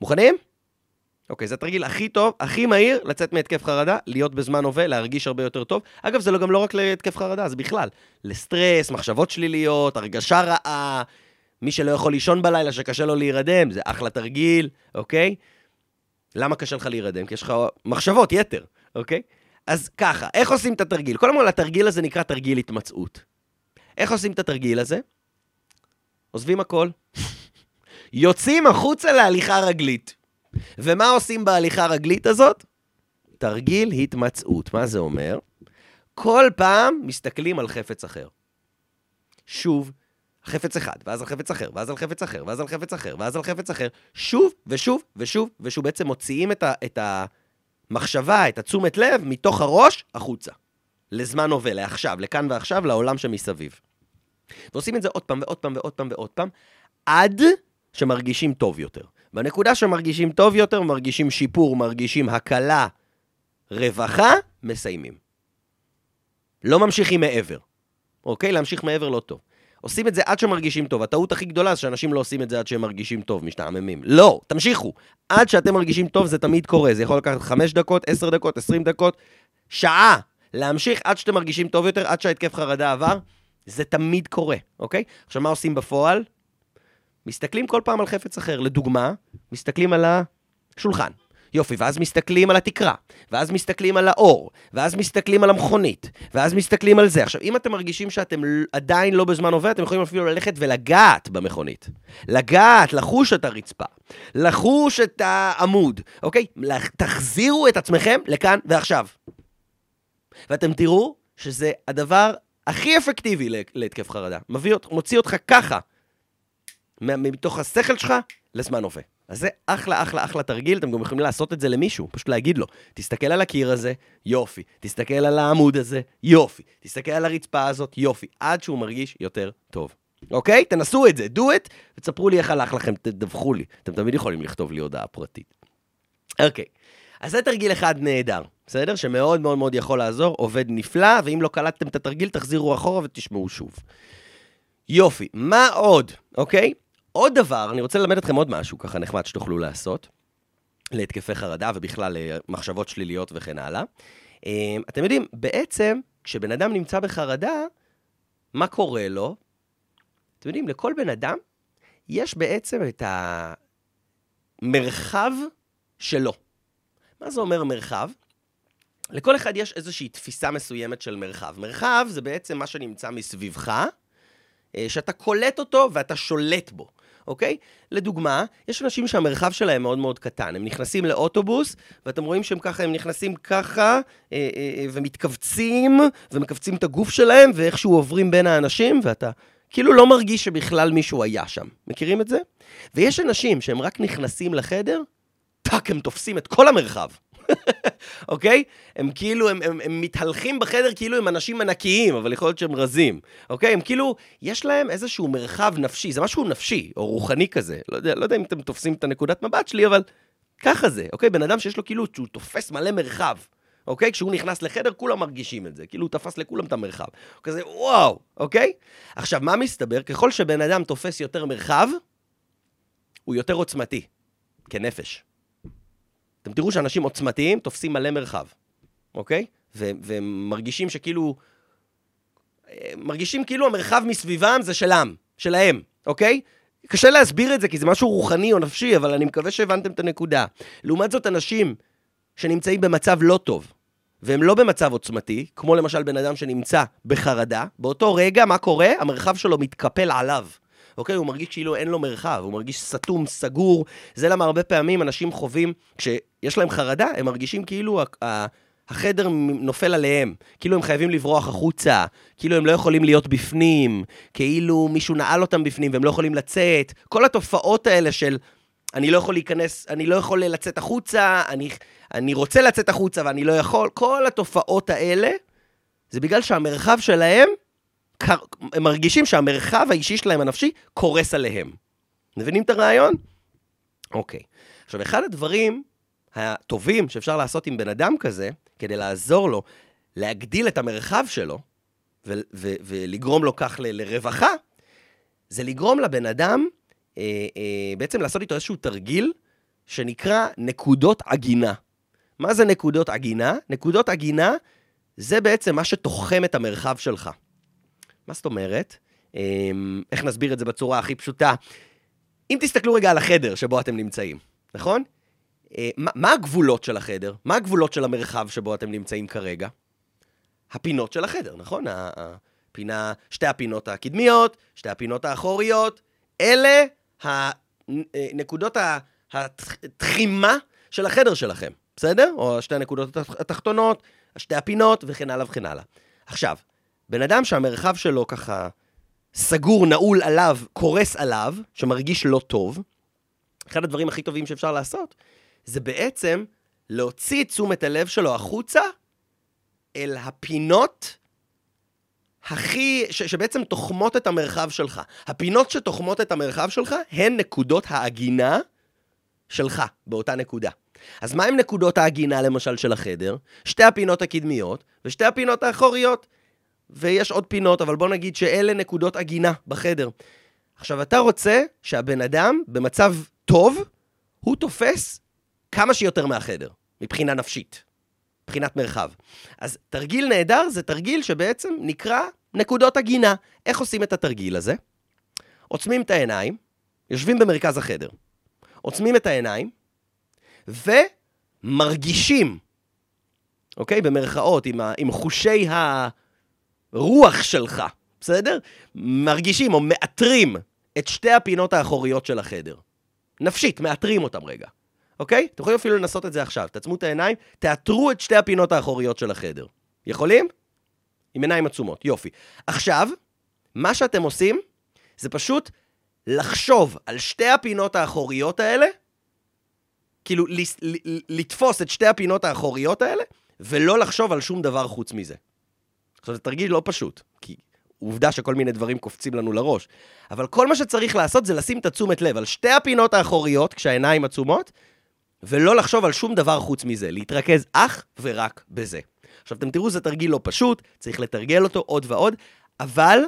S1: מוכנים? אוקיי, זה התרגיל הכי טוב, הכי מהיר לצאת מהתקף חרדה, להיות בזמן הווה, להרגיש הרבה יותר טוב. אגב, זה לא, גם לא רק להתקף חרדה, זה בכלל. לסטרס, מחשבות שליליות, הרגשה רעה, מי שלא יכול לישון בלילה, שקשה לו להירדם, זה אחלה תרגיל, אוקיי? למה קשה לך להירדם? כי יש לך מחשבות יתר, אוקיי? אז ככה, איך עושים את התרגיל? קודם כל, התרגיל הזה נקרא תרגיל התמצאות. איך עושים את התרגיל הזה? עוזבים הכל. [LAUGHS] יוצאים החוצה להליכה רגלית. ומה עושים בהליכה הרגלית הזאת? תרגיל התמצאות. מה זה אומר? כל פעם מסתכלים על חפץ אחר. שוב, חפץ אחד, ואז על חפץ אחר, ואז על חפץ אחר, ואז על חפץ אחר, ואז על חפץ אחר, שוב ושוב ושוב ושוב, בעצם מוציאים את, ה, את המחשבה, את התשומת לב, מתוך הראש החוצה. לזמן הווה, לעכשיו, לכאן ועכשיו, לעולם שמסביב. ועושים את זה עוד פעם ועוד פעם ועוד פעם ועוד פעם, עד שמרגישים טוב יותר. בנקודה שמרגישים טוב יותר, מרגישים שיפור, מרגישים הקלה, רווחה, מסיימים. לא ממשיכים מעבר. אוקיי? להמשיך מעבר לא טוב. עושים את זה עד שמרגישים טוב. הטעות הכי גדולה זה שאנשים לא עושים את זה עד שהם מרגישים טוב, משתעממים. לא, תמשיכו. עד שאתם מרגישים טוב זה תמיד קורה. זה יכול לקחת 5 דקות, 10 דקות, 20 דקות, שעה. להמשיך עד שאתם מרגישים טוב יותר, עד שההתקף חרדה עבר, זה תמיד קורה, אוקיי? עכשיו, מה עושים בפועל? מסתכלים כל פעם על חפץ אחר. לדוגמה, מסתכלים על השולחן. יופי, ואז מסתכלים על התקרה, ואז מסתכלים על האור, ואז מסתכלים על המכונית, ואז מסתכלים על זה. עכשיו, אם אתם מרגישים שאתם עדיין לא בזמן עובר, אתם יכולים אפילו ללכת ולגעת במכונית. לגעת, לחוש את הרצפה, לחוש את העמוד, אוקיי? תחזירו את עצמכם לכאן ועכשיו. ואתם תראו שזה הדבר הכי אפקטיבי להתקף חרדה. מביא, מוציא אותך ככה, מתוך השכל שלך, לזמן הווה. אז זה אחלה, אחלה, אחלה תרגיל, אתם גם יכולים לעשות את זה למישהו, פשוט להגיד לו, תסתכל על הקיר הזה, יופי, תסתכל על העמוד הזה, יופי, תסתכל על הרצפה הזאת, יופי, עד שהוא מרגיש יותר טוב. אוקיי? תנסו את זה, do it, ותספרו לי איך הלך לכם, תדווחו לי. אתם תמיד יכולים לכתוב לי הודעה פרטית. אוקיי, אז זה תרגיל אחד נהדר, בסדר? שמאוד מאוד מאוד יכול לעזור, עובד נפלא, ואם לא קלטתם את התרגיל, תחזירו אחורה ותשמעו שוב. יופי, מה עוד, אוקיי? עוד דבר, אני רוצה ללמד אתכם עוד משהו ככה נחמד שתוכלו לעשות, להתקפי חרדה ובכלל למחשבות שליליות וכן הלאה. אמ, אתם יודעים, בעצם, כשבן אדם נמצא בחרדה, מה קורה לו? אתם יודעים, לכל בן אדם יש בעצם את המרחב שלו. מה זה אומר מרחב? לכל אחד יש איזושהי תפיסה מסוימת של מרחב. מרחב זה בעצם מה שנמצא מסביבך, אה, שאתה קולט אותו ואתה שולט בו. אוקיי? לדוגמה, יש אנשים שהמרחב שלהם מאוד מאוד קטן. הם נכנסים לאוטובוס, ואתם רואים שהם ככה, הם נכנסים ככה, אה, אה, אה, ומתכווצים, ומכווצים את הגוף שלהם, ואיכשהו עוברים בין האנשים, ואתה כאילו לא מרגיש שבכלל מישהו היה שם. מכירים את זה? ויש אנשים שהם רק נכנסים לחדר, טאק, הם תופסים את כל המרחב. אוקיי? הם כאילו, הם, הם, הם מתהלכים בחדר כאילו הם אנשים ענקיים, אבל יכול להיות שהם רזים. אוקיי? הם כאילו, יש להם איזשהו מרחב נפשי, זה משהו נפשי, או רוחני כזה. לא יודע, לא יודע אם אתם תופסים את הנקודת מבט שלי, אבל ככה זה, אוקיי? בן אדם שיש לו כאילו, שהוא תופס מלא מרחב. אוקיי? כשהוא נכנס לחדר, כולם מרגישים את זה. כאילו, הוא תפס לכולם את המרחב. הוא כזה, וואו, אוקיי? עכשיו, מה מסתבר? ככל שבן אדם תופס יותר מרחב, הוא יותר עוצמתי, כנפש. אתם תראו שאנשים עוצמתיים תופסים מלא מרחב, אוקיי? והם מרגישים שכאילו... מרגישים כאילו המרחב מסביבם זה שלם, שלהם, אוקיי? קשה להסביר את זה כי זה משהו רוחני או נפשי, אבל אני מקווה שהבנתם את הנקודה. לעומת זאת, אנשים שנמצאים במצב לא טוב, והם לא במצב עוצמתי, כמו למשל בן אדם שנמצא בחרדה, באותו רגע, מה קורה? המרחב שלו מתקפל עליו. אוקיי? הוא מרגיש כאילו אין לו מרחב, הוא מרגיש סתום, סגור. זה למה הרבה פעמים אנשים חווים, כשיש להם חרדה, הם מרגישים כאילו החדר נופל עליהם, כאילו הם חייבים לברוח החוצה, כאילו הם לא יכולים להיות בפנים, כאילו מישהו נעל אותם בפנים והם לא יכולים לצאת. כל התופעות האלה של אני לא יכול להיכנס, אני לא יכול לצאת החוצה, אני, אני רוצה לצאת החוצה ואני לא יכול, כל התופעות האלה, זה בגלל שהמרחב שלהם, הם מרגישים שהמרחב האישי שלהם, הנפשי, קורס עליהם. מבינים את הרעיון? אוקיי. עכשיו, אחד הדברים הטובים שאפשר לעשות עם בן אדם כזה, כדי לעזור לו להגדיל את המרחב שלו, ו- ו- ולגרום לו כך ל- לרווחה, זה לגרום לבן אדם, אה, אה, בעצם לעשות איתו איזשהו תרגיל שנקרא נקודות עגינה. מה זה נקודות עגינה? נקודות עגינה זה בעצם מה שתוחם את המרחב שלך. מה זאת אומרת? אה, איך נסביר את זה בצורה הכי פשוטה? אם תסתכלו רגע על החדר שבו אתם נמצאים, נכון? אה, מה, מה הגבולות של החדר? מה הגבולות של המרחב שבו אתם נמצאים כרגע? הפינות של החדר, נכון? הפינה, שתי הפינות הקדמיות, שתי הפינות האחוריות, אלה הנקודות התחימה של החדר שלכם, בסדר? או שתי הנקודות התחתונות, שתי הפינות וכן הלאה וכן הלאה. עכשיו, בן אדם שהמרחב שלו ככה סגור, נעול עליו, קורס עליו, שמרגיש לא טוב, אחד הדברים הכי טובים שאפשר לעשות, זה בעצם להוציא את תשומת הלב שלו החוצה אל הפינות הכי, ש, שבעצם תוחמות את המרחב שלך. הפינות שתוחמות את המרחב שלך הן נקודות העגינה שלך באותה נקודה. אז מה עם נקודות העגינה, למשל, של החדר? שתי הפינות הקדמיות ושתי הפינות האחוריות. ויש עוד פינות, אבל בוא נגיד שאלה נקודות עגינה בחדר. עכשיו, אתה רוצה שהבן אדם, במצב טוב, הוא תופס כמה שיותר מהחדר, מבחינה נפשית, מבחינת מרחב. אז תרגיל נהדר זה תרגיל שבעצם נקרא נקודות עגינה. איך עושים את התרגיל הזה? עוצמים את העיניים, יושבים במרכז החדר, עוצמים את העיניים, ומרגישים, אוקיי? במרכאות, עם, ה, עם חושי הרוח שלך, בסדר? מרגישים או מאתרים את שתי הפינות האחוריות של החדר. נפשית, מאתרים אותם רגע. אוקיי? אתם יכולים אפילו לנסות את זה עכשיו. תעצמו את העיניים, תאתרו את שתי הפינות האחוריות של החדר. יכולים? עם עיניים עצומות, יופי. עכשיו, מה שאתם עושים, זה פשוט לחשוב על שתי הפינות האחוריות האלה, כאילו לתפוס את שתי הפינות האחוריות האלה, ולא לחשוב על שום דבר חוץ מזה. עכשיו, זה תרגיל לא פשוט, כי עובדה שכל מיני דברים קופצים לנו לראש. אבל כל מה שצריך לעשות זה לשים את התשומת לב על שתי הפינות האחוריות, כשהעיניים עצומות, ולא לחשוב על שום דבר חוץ מזה, להתרכז אך ורק בזה. עכשיו, אתם תראו, זה תרגיל לא פשוט, צריך לתרגל אותו עוד ועוד, אבל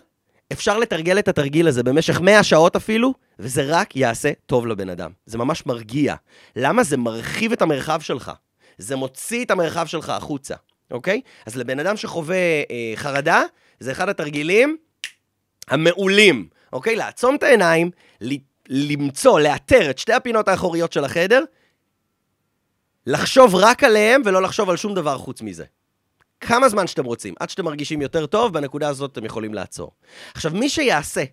S1: אפשר לתרגל את התרגיל הזה במשך 100 שעות אפילו, וזה רק יעשה טוב לבן אדם. זה ממש מרגיע. למה? זה מרחיב את המרחב שלך. זה מוציא את המרחב שלך החוצה, אוקיי? אז לבן אדם שחווה אה, חרדה, זה אחד התרגילים המעולים, אוקיי? לעצום את העיניים, למצוא, לאתר את שתי הפינות האחוריות של החדר, לחשוב רק עליהם ולא לחשוב על שום דבר חוץ מזה. כמה זמן שאתם רוצים, עד שאתם מרגישים יותר טוב, בנקודה הזאת אתם יכולים לעצור. עכשיו, מי שיעשה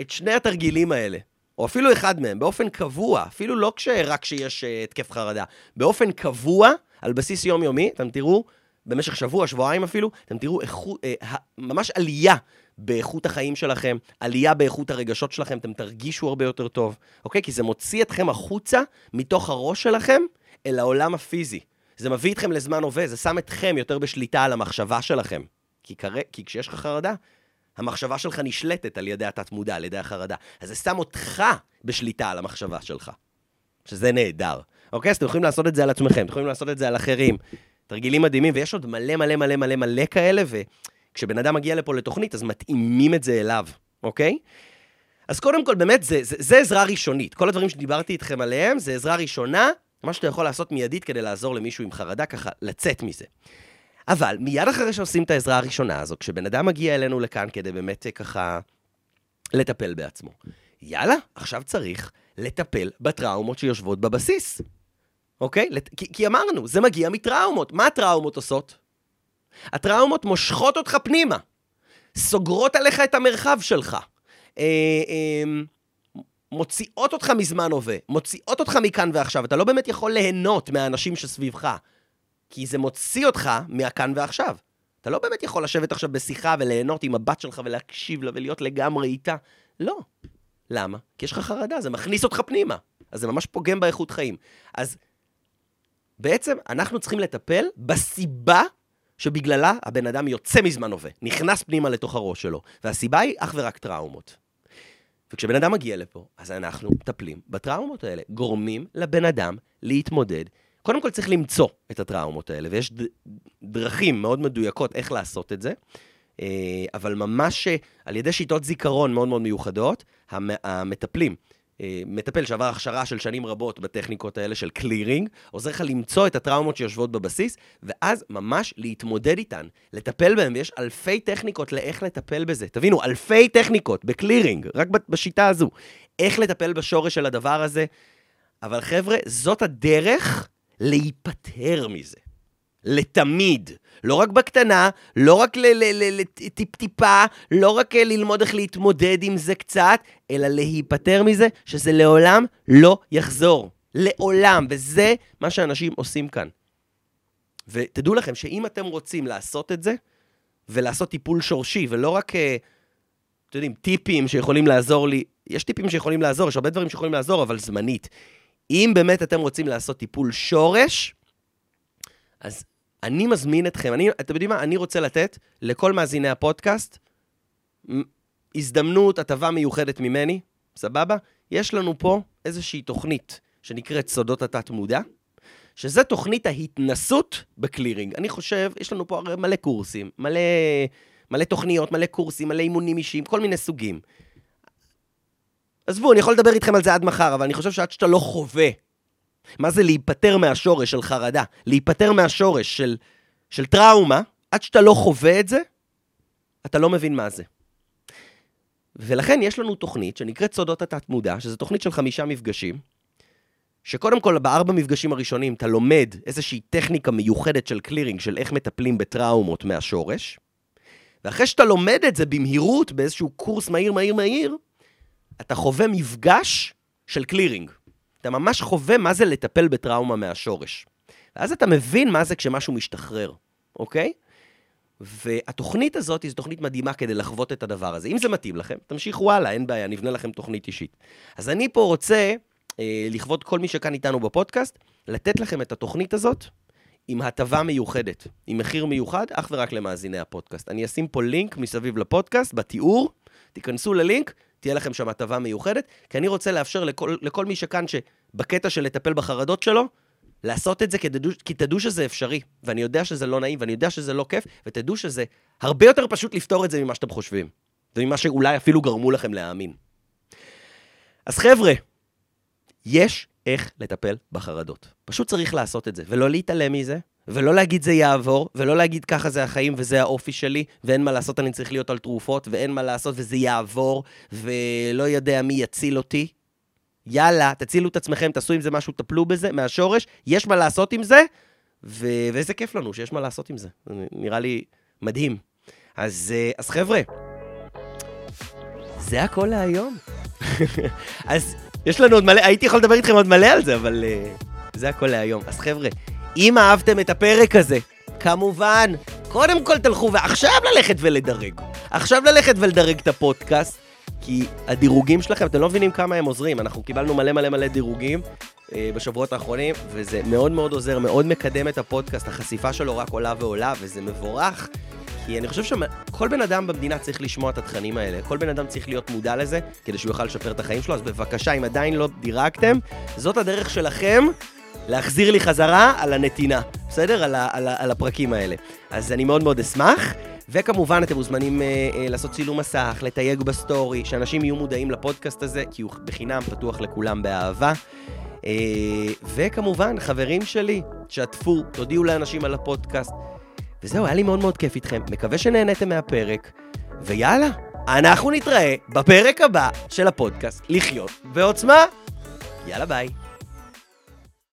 S1: את שני התרגילים האלה, או אפילו אחד מהם, באופן קבוע, אפילו לא רק כשיש uh, התקף חרדה, באופן קבוע, על בסיס יומיומי, אתם תראו, במשך שבוע, שבועיים אפילו, אתם תראו איכות, אה, ממש עלייה באיכות החיים שלכם, עלייה באיכות הרגשות שלכם, אתם תרגישו הרבה יותר טוב, אוקיי? כי זה מוציא אתכם החוצה מתוך הראש שלכם אל העולם הפיזי. זה מביא אתכם לזמן הווה, זה שם אתכם יותר בשליטה על המחשבה שלכם. כי, קרה, כי כשיש לך חרדה, המחשבה שלך נשלטת על ידי התת-מודע, על ידי החרדה. אז זה שם אותך בשליטה על המחשבה שלך, שזה נהדר. אוקיי? אז אתם יכולים לעשות את זה על עצמכם, אתם יכולים לעשות את זה על אחרים. תרגילים מדהימים, ויש עוד מלא מלא מלא מלא מלא כאלה, וכשבן אדם מגיע לפה לתוכנית, אז מתאימים את זה אליו, אוקיי? אז קודם כל, באמת, זה, זה, זה עזרה ראשונית. כל הדברים שדיברתי איתכם עליהם, זה עזרה ראשונה מה שאתה יכול לעשות מיידית כדי לעזור למישהו עם חרדה, ככה לצאת מזה. אבל מיד אחרי שעושים את העזרה הראשונה הזו, כשבן אדם מגיע אלינו לכאן כדי באמת אה, ככה לטפל בעצמו, יאללה, עכשיו צריך לטפל בטראומות שיושבות בבסיס. אוקיי? כי, כי אמרנו, זה מגיע מטראומות. מה הטראומות עושות? הטראומות מושכות אותך פנימה, סוגרות עליך את המרחב שלך. אה, אה, מוציאות אותך מזמן הווה, מוציאות אותך מכאן ועכשיו, אתה לא באמת יכול ליהנות מהאנשים שסביבך. כי זה מוציא אותך מהכאן ועכשיו. אתה לא באמת יכול לשבת עכשיו בשיחה וליהנות עם הבת שלך ולהקשיב לה ולהיות לגמרי איתה. לא. למה? כי יש לך חרדה, זה מכניס אותך פנימה. אז זה ממש פוגם באיכות חיים. אז בעצם אנחנו צריכים לטפל בסיבה שבגללה הבן אדם יוצא מזמן הווה, נכנס פנימה לתוך הראש שלו. והסיבה היא אך ורק טראומות. וכשבן אדם מגיע לפה, אז אנחנו מטפלים בטראומות האלה, גורמים לבן אדם להתמודד. קודם כל צריך למצוא את הטראומות האלה, ויש דרכים מאוד מדויקות איך לעשות את זה, אה, אבל ממש אה, על ידי שיטות זיכרון מאוד מאוד מיוחדות, המטפלים מטפל שעבר הכשרה של שנים רבות בטכניקות האלה של קלירינג, עוזר לך למצוא את הטראומות שיושבות בבסיס, ואז ממש להתמודד איתן, לטפל בהן, ויש אלפי טכניקות לאיך לטפל בזה. תבינו, אלפי טכניקות בקלירינג, רק בשיטה הזו. איך לטפל בשורש של הדבר הזה. אבל חבר'ה, זאת הדרך להיפטר מזה. לתמיד. לא רק בקטנה, לא רק לטיפ-טיפה, לא רק אה, ללמוד איך להתמודד עם זה קצת, אלא להיפטר מזה, שזה לעולם לא יחזור. לעולם. וזה מה שאנשים עושים כאן. ותדעו לכם שאם אתם רוצים לעשות את זה, ולעשות טיפול שורשי, ולא רק, אה, אתם יודעים, טיפים שיכולים לעזור לי, יש טיפים שיכולים לעזור, יש הרבה דברים שיכולים לעזור, אבל זמנית. אם באמת אתם רוצים לעשות טיפול שורש, אז אני מזמין אתכם, אני, אתם יודעים מה? אני רוצה לתת לכל מאזיני הפודקאסט הזדמנות, הטבה מיוחדת ממני, סבבה? יש לנו פה איזושהי תוכנית שנקראת סודות התת-מודע, שזה תוכנית ההתנסות בקלירינג. אני חושב, יש לנו פה הרי מלא קורסים, מלא, מלא תוכניות, מלא קורסים, מלא אימונים אישיים, כל מיני סוגים. עזבו, אני יכול לדבר איתכם על זה עד מחר, אבל אני חושב שעד שאתה לא חווה מה זה להיפטר מהשורש של חרדה? להיפטר מהשורש של, של טראומה, עד שאתה לא חווה את זה, אתה לא מבין מה זה. ולכן יש לנו תוכנית שנקראת סודות התת-מודע, שזו תוכנית של חמישה מפגשים, שקודם כל, בארבע מפגשים הראשונים אתה לומד איזושהי טכניקה מיוחדת של קלירינג, של איך מטפלים בטראומות מהשורש, ואחרי שאתה לומד את זה במהירות, באיזשהו קורס מהיר, מהיר, מהיר, אתה חווה מפגש של קלירינג. אתה ממש חווה מה זה לטפל בטראומה מהשורש. ואז אתה מבין מה זה כשמשהו משתחרר, אוקיי? והתוכנית הזאת היא תוכנית מדהימה כדי לחוות את הדבר הזה. אם זה מתאים לכם, תמשיכו הלאה, אין בעיה, נבנה לכם תוכנית אישית. אז אני פה רוצה, אה, לכבוד כל מי שכאן איתנו בפודקאסט, לתת לכם את התוכנית הזאת עם הטבה מיוחדת, עם מחיר מיוחד, אך ורק למאזיני הפודקאסט. אני אשים פה לינק מסביב לפודקאסט, בתיאור, תיכנסו ללינק, תהיה לכם שם הטבה מיוחדת, כי אני רוצה לאפשר לכל, לכל מי שכאן, שבקטע של לטפל בחרדות שלו, לעשות את זה כי תדעו, כי תדעו שזה אפשרי. ואני יודע שזה לא נעים, ואני יודע שזה לא כיף, ותדעו שזה הרבה יותר פשוט לפתור את זה ממה שאתם חושבים. וממה שאולי אפילו גרמו לכם להאמין. אז חבר'ה, יש איך לטפל בחרדות. פשוט צריך לעשות את זה, ולא להתעלם מזה, ולא להגיד זה יעבור, ולא להגיד ככה זה החיים וזה האופי שלי, ואין מה לעשות, אני צריך להיות על תרופות, ואין מה לעשות וזה יעבור, ולא יודע מי יציל אותי. יאללה, תצילו את עצמכם, תעשו עם זה משהו, טפלו בזה, מהשורש, יש מה לעשות עם זה, ו... ואיזה כיף לנו שיש מה לעשות עם זה. נראה לי מדהים. אז, אה, אז חבר'ה, זה הכל להיום. [LAUGHS] אז יש לנו עוד מלא, הייתי יכול לדבר איתכם עוד מלא על זה, אבל uh, זה הכל להיום. אז חבר'ה, אם אהבתם את הפרק הזה, כמובן, קודם כל תלכו ועכשיו ללכת ולדרג. עכשיו ללכת ולדרג את הפודקאסט, כי הדירוגים שלכם, אתם לא מבינים כמה הם עוזרים. אנחנו קיבלנו מלא מלא מלא דירוגים אה, בשבועות האחרונים, וזה מאוד מאוד עוזר, מאוד מקדם את הפודקאסט, החשיפה שלו רק עולה ועולה, וזה מבורך. כי אני חושב שכל בן אדם במדינה צריך לשמוע את התכנים האלה. כל בן אדם צריך להיות מודע לזה, כדי שהוא יוכל לשפר את החיים שלו. אז בבקשה, אם עדיין לא דירגתם, זאת הדרך שלכם להחזיר לי חזרה על הנתינה, בסדר? על, ה, על, ה, על הפרקים האלה. אז אני מאוד מאוד אשמח. וכמובן, אתם מוזמנים אה, אה, לעשות צילום מסך, לתייג ב story, שאנשים יהיו מודעים לפודקאסט הזה, כי הוא בחינם פתוח לכולם באהבה. אה, וכמובן, חברים שלי, שתפו, תודיעו לאנשים על הפודקאסט. וזהו, היה לי מאוד מאוד כיף איתכם. מקווה שנהניתם מהפרק, ויאללה, אנחנו נתראה בפרק הבא של הפודקאסט לחיות בעוצמה. יאללה ביי.